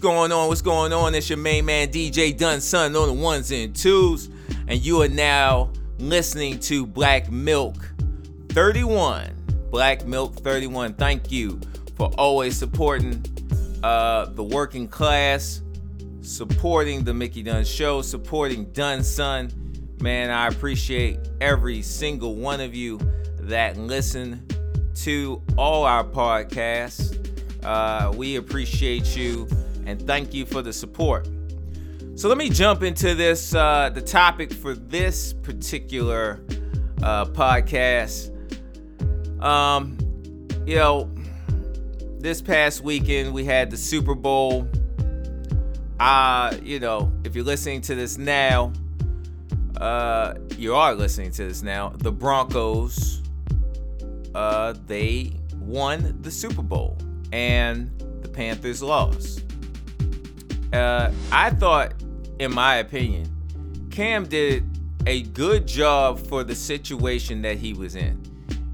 Going on? What's going on? It's your main man DJ Dunn Son on the ones and twos, and you are now listening to Black Milk 31. Black Milk 31. Thank you for always supporting uh, the working class, supporting the Mickey Dunn Show, supporting Dunn Son. Man, I appreciate every single one of you that listen to all our podcasts. Uh, we appreciate you and thank you for the support. So let me jump into this uh, the topic for this particular uh, podcast. Um, you know, this past weekend we had the Super Bowl. Uh, you know, if you're listening to this now, uh, you are listening to this now. The Broncos, uh, they won the Super Bowl, and the Panthers lost. Uh, I thought, in my opinion, Cam did a good job for the situation that he was in.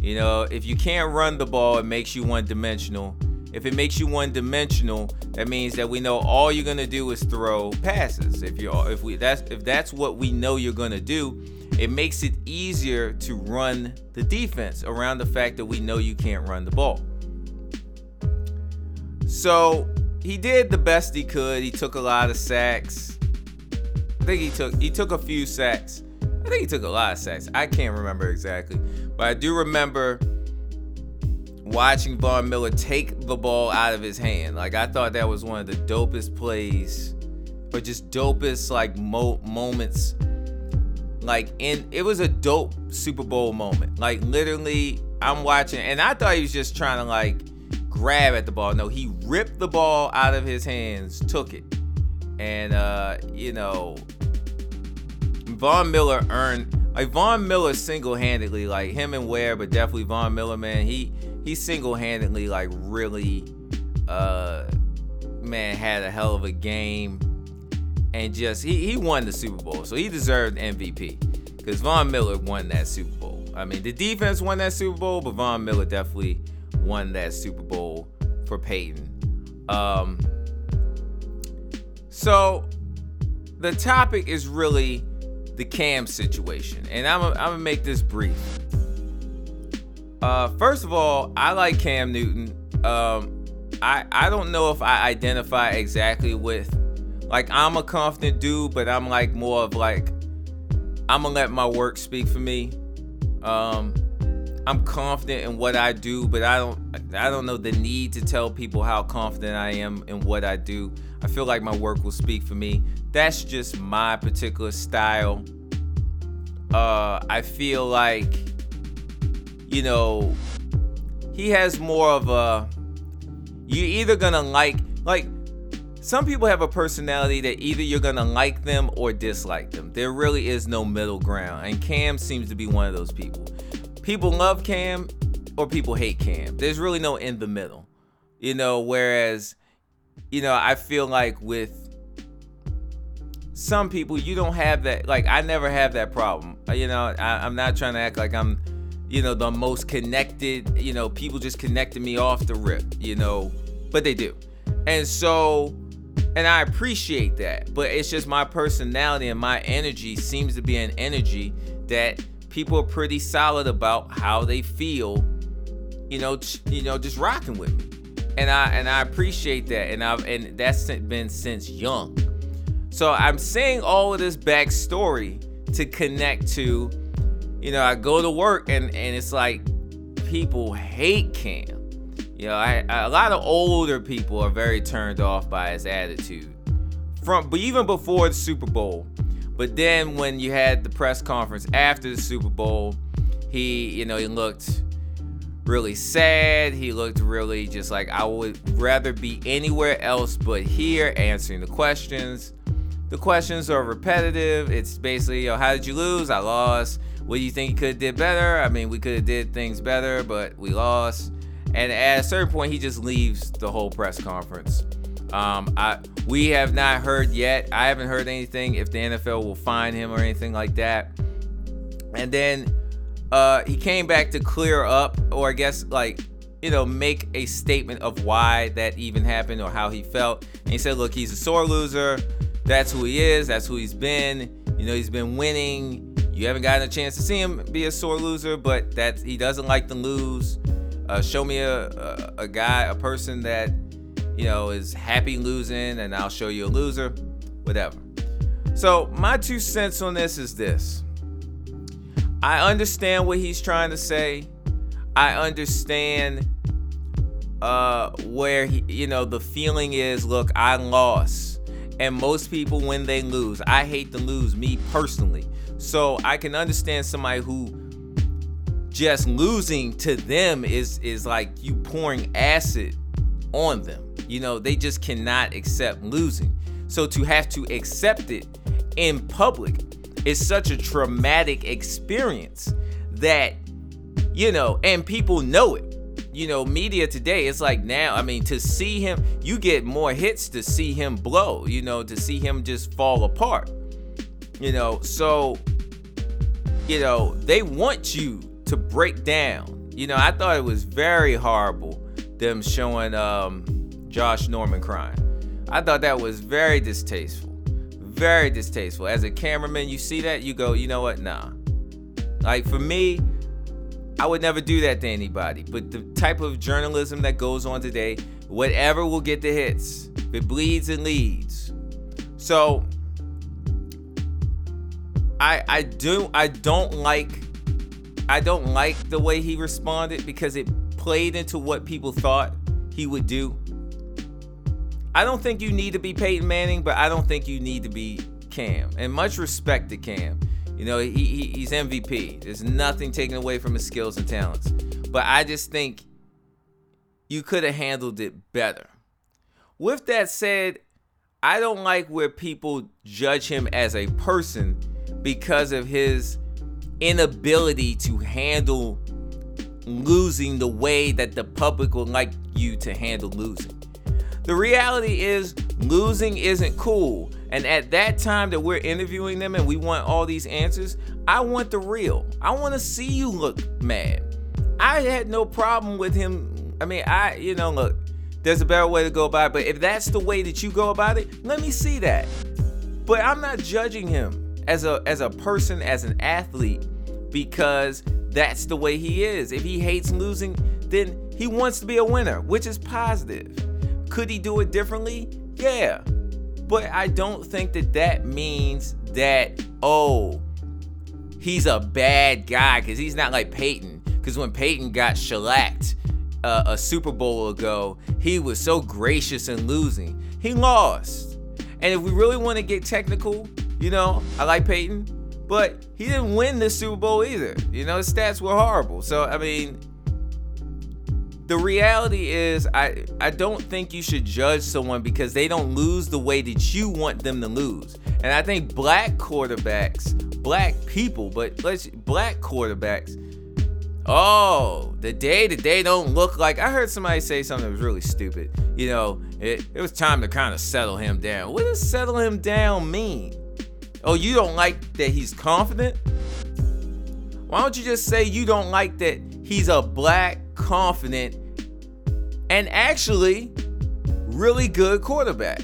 You know, if you can't run the ball, it makes you one dimensional. If it makes you one dimensional, that means that we know all you're gonna do is throw passes. If you're if we that's if that's what we know you're gonna do, it makes it easier to run the defense around the fact that we know you can't run the ball. So he did the best he could. He took a lot of sacks. I think he took he took a few sacks. I think he took a lot of sacks. I can't remember exactly, but I do remember watching Von Miller take the ball out of his hand. Like I thought that was one of the dopest plays, or just dopest like mo- moments. Like in it was a dope Super Bowl moment. Like literally, I'm watching, and I thought he was just trying to like grab at the ball. No, he ripped the ball out of his hands, took it. And uh, you know, Von Miller earned like Von Miller single-handedly, like him and Ware, but definitely Von Miller, man. He he single-handedly like really uh man had a hell of a game and just he, he won the Super Bowl. So he deserved MVP. Because Von Miller won that Super Bowl. I mean the defense won that Super Bowl, but Von Miller definitely won that Super Bowl for Peyton. Um, so the topic is really the Cam situation, and I'm I'm gonna make this brief. Uh, first of all, I like Cam Newton. Um, I I don't know if I identify exactly with like I'm a confident dude, but I'm like more of like I'm gonna let my work speak for me. Um, I'm confident in what I do, but I don't I don't know the need to tell people how confident I am in what I do. I feel like my work will speak for me. That's just my particular style. Uh I feel like you know he has more of a you're either gonna like like some people have a personality that either you're gonna like them or dislike them. There really is no middle ground, and Cam seems to be one of those people people love Cam or people hate Cam. There's really no in the middle. You know, whereas, you know, I feel like with some people, you don't have that. Like, I never have that problem. Uh, you know, I, am not trying to act like I'm, you know, the most connected. You know, people just connected me off the rip, you know, but they do. And so, and I appreciate that. But it's just my personality and my energy seems to be an energy that people are pretty solid about how they feel, you know, you know, just rocking with me. And I and I appreciate that. And I've and that's been since young. So I'm saying all of this backstory to connect to, you know, I go to work and and it's like people hate Cam. You know, I, I, a lot of older people are very turned off by his attitude. From but even before the Super Bowl, but then when you had the press conference after the Super Bowl, he, you know, he looked really sad. He looked really just like I would rather be anywhere else but here answering the questions. The questions are repetitive. It's basically, yo, how did you lose? I lost. What do you think you could have did better? I mean, we could have did things better, but we lost. And at a certain point, he just leaves the whole press conference. Um, I we have not heard yet. I haven't heard anything if the NFL will fine him or anything like that. And then uh, he came back to clear up, or I guess like you know, make a statement of why that even happened or how he felt. And he said, look, he's a sore loser. That's who he is. That's who he's been. You know, he's been winning. You haven't gotten a chance to see him be a sore loser, but that he doesn't like to lose. Uh, show me a, a, a guy, a person that you know is happy losing, and I'll show you a loser. Whatever. So my two cents on this is this. I understand what he's trying to say. I understand uh where he, you know the feeling is look i lost and most people when they lose i hate to lose me personally so i can understand somebody who just losing to them is is like you pouring acid on them you know they just cannot accept losing so to have to accept it in public is such a traumatic experience that you know and people know it you know, media today, it's like now, I mean, to see him, you get more hits to see him blow, you know, to see him just fall apart. You know, so, you know, they want you to break down. You know, I thought it was very horrible them showing um, Josh Norman crying. I thought that was very distasteful. Very distasteful. As a cameraman, you see that, you go, you know what? Nah. Like for me, I would never do that to anybody. But the type of journalism that goes on today, whatever will get the hits. It bleeds, and leads. So I I do I don't like I don't like the way he responded because it played into what people thought he would do. I don't think you need to be Peyton Manning, but I don't think you need to be Cam. And much respect to Cam. You know, he, he, he's MVP. There's nothing taken away from his skills and talents. But I just think you could have handled it better. With that said, I don't like where people judge him as a person because of his inability to handle losing the way that the public would like you to handle losing. The reality is, losing isn't cool. And at that time that we're interviewing them and we want all these answers, I want the real. I want to see you look mad. I had no problem with him. I mean, I, you know, look, there's a better way to go about it, but if that's the way that you go about it, let me see that. But I'm not judging him as a as a person, as an athlete, because that's the way he is. If he hates losing, then he wants to be a winner, which is positive. Could he do it differently? Yeah. But I don't think that that means that, oh, he's a bad guy because he's not like Peyton. Because when Peyton got shellacked uh, a Super Bowl ago, he was so gracious in losing. He lost. And if we really want to get technical, you know, I like Peyton, but he didn't win the Super Bowl either. You know, his stats were horrible. So, I mean, the reality is I I don't think you should judge someone because they don't lose the way that you want them to lose. And I think black quarterbacks, black people, but let's black quarterbacks Oh, the day that they don't look like I heard somebody say something that was really stupid. You know, it, it was time to kind of settle him down. What does settle him down mean? Oh, you don't like that he's confident? Why don't you just say you don't like that he's a black, confident, and actually really good quarterback.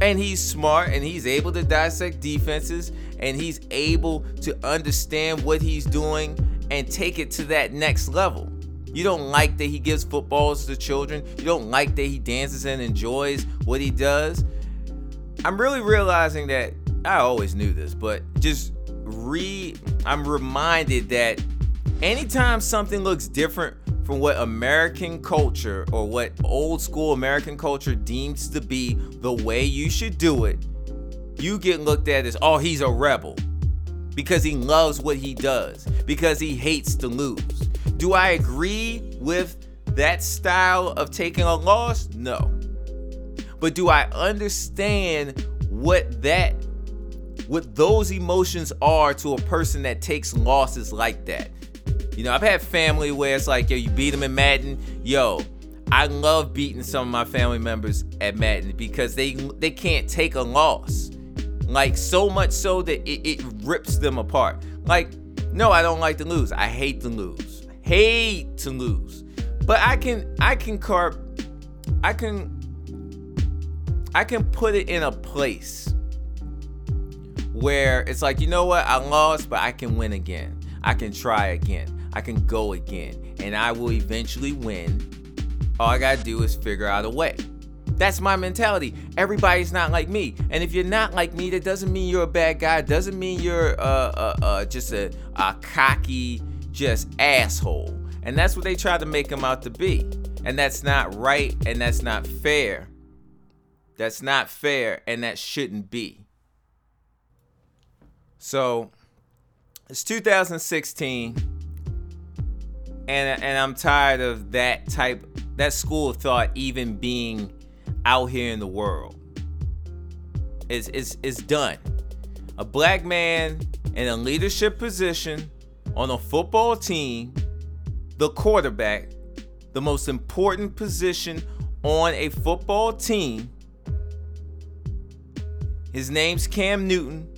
And he's smart and he's able to dissect defenses and he's able to understand what he's doing and take it to that next level. You don't like that he gives footballs to children. You don't like that he dances and enjoys what he does. I'm really realizing that I always knew this, but just re I'm reminded that anytime something looks different from what American culture or what old school American culture deems to be the way you should do it, you get looked at as, oh, he's a rebel because he loves what he does, because he hates to lose. Do I agree with that style of taking a loss? No. But do I understand what that what those emotions are to a person that takes losses like that? You know, I've had family where it's like, yo, you beat them in Madden. Yo, I love beating some of my family members at Madden because they they can't take a loss. Like so much so that it, it rips them apart. Like, no, I don't like to lose. I hate to lose. Hate to lose. But I can I can carp I can I can put it in a place where it's like, you know what, I lost, but I can win again. I can try again. I can go again. And I will eventually win. All I gotta do is figure out a way. That's my mentality. Everybody's not like me. And if you're not like me, that doesn't mean you're a bad guy. Doesn't mean you're uh, uh, uh, just a, a cocky, just asshole. And that's what they try to make him out to be. And that's not right and that's not fair. That's not fair and that shouldn't be. So it's 2016 and and I'm tired of that type that school of thought even being out here in the world. It's it's it's done. A black man in a leadership position on a football team, the quarterback, the most important position on a football team. His name's Cam Newton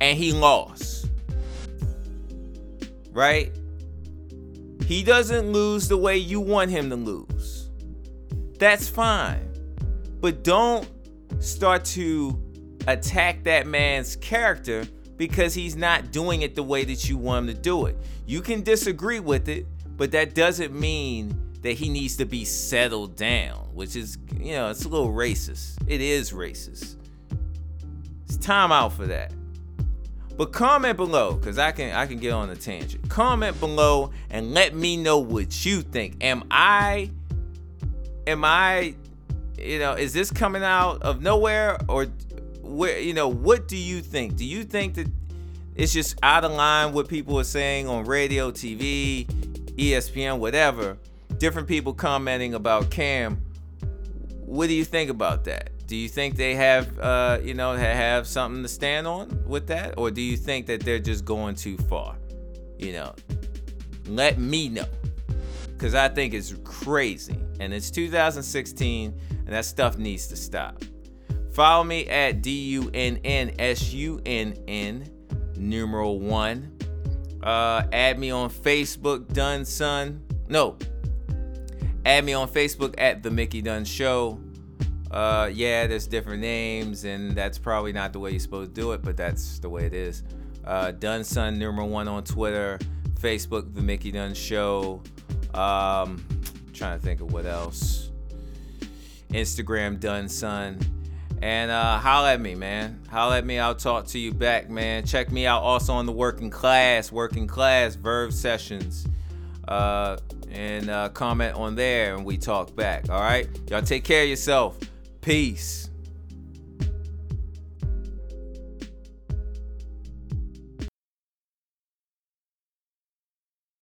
and he lost. Right? He doesn't lose the way you want him to lose. That's fine. But don't start to attack that man's character because he's not doing it the way that you want him to do it. You can disagree with it, but that doesn't mean that he needs to be settled down, which is, you know, it's a little racist. It is racist. It's time out for that. But comment below, cause I can I can get on a tangent. Comment below and let me know what you think. Am I am I you know, is this coming out of nowhere or where you know, what do you think? Do you think that it's just out of line what people are saying on radio, TV, ESPN, whatever? Different people commenting about Cam. What do you think about that? Do you think they have, uh, you know, have something to stand on with that, or do you think that they're just going too far? You know, let me know, cause I think it's crazy, and it's 2016, and that stuff needs to stop. Follow me at D U N N S U N N numeral one. Uh, add me on Facebook, Dunn Son. No, add me on Facebook at the Mickey Dunn Show uh, yeah, there's different names, and that's probably not the way you're supposed to do it, but that's the way it is. Uh, Dunson number one on Twitter, Facebook, The Mickey Dunn Show. Um, trying to think of what else. Instagram, Dunson. And uh, at me, man. Holla at me. I'll talk to you back, man. Check me out also on the Working Class, Working Class Verve Sessions. Uh, and uh, comment on there, and we talk back. All right, y'all take care of yourself. Peace.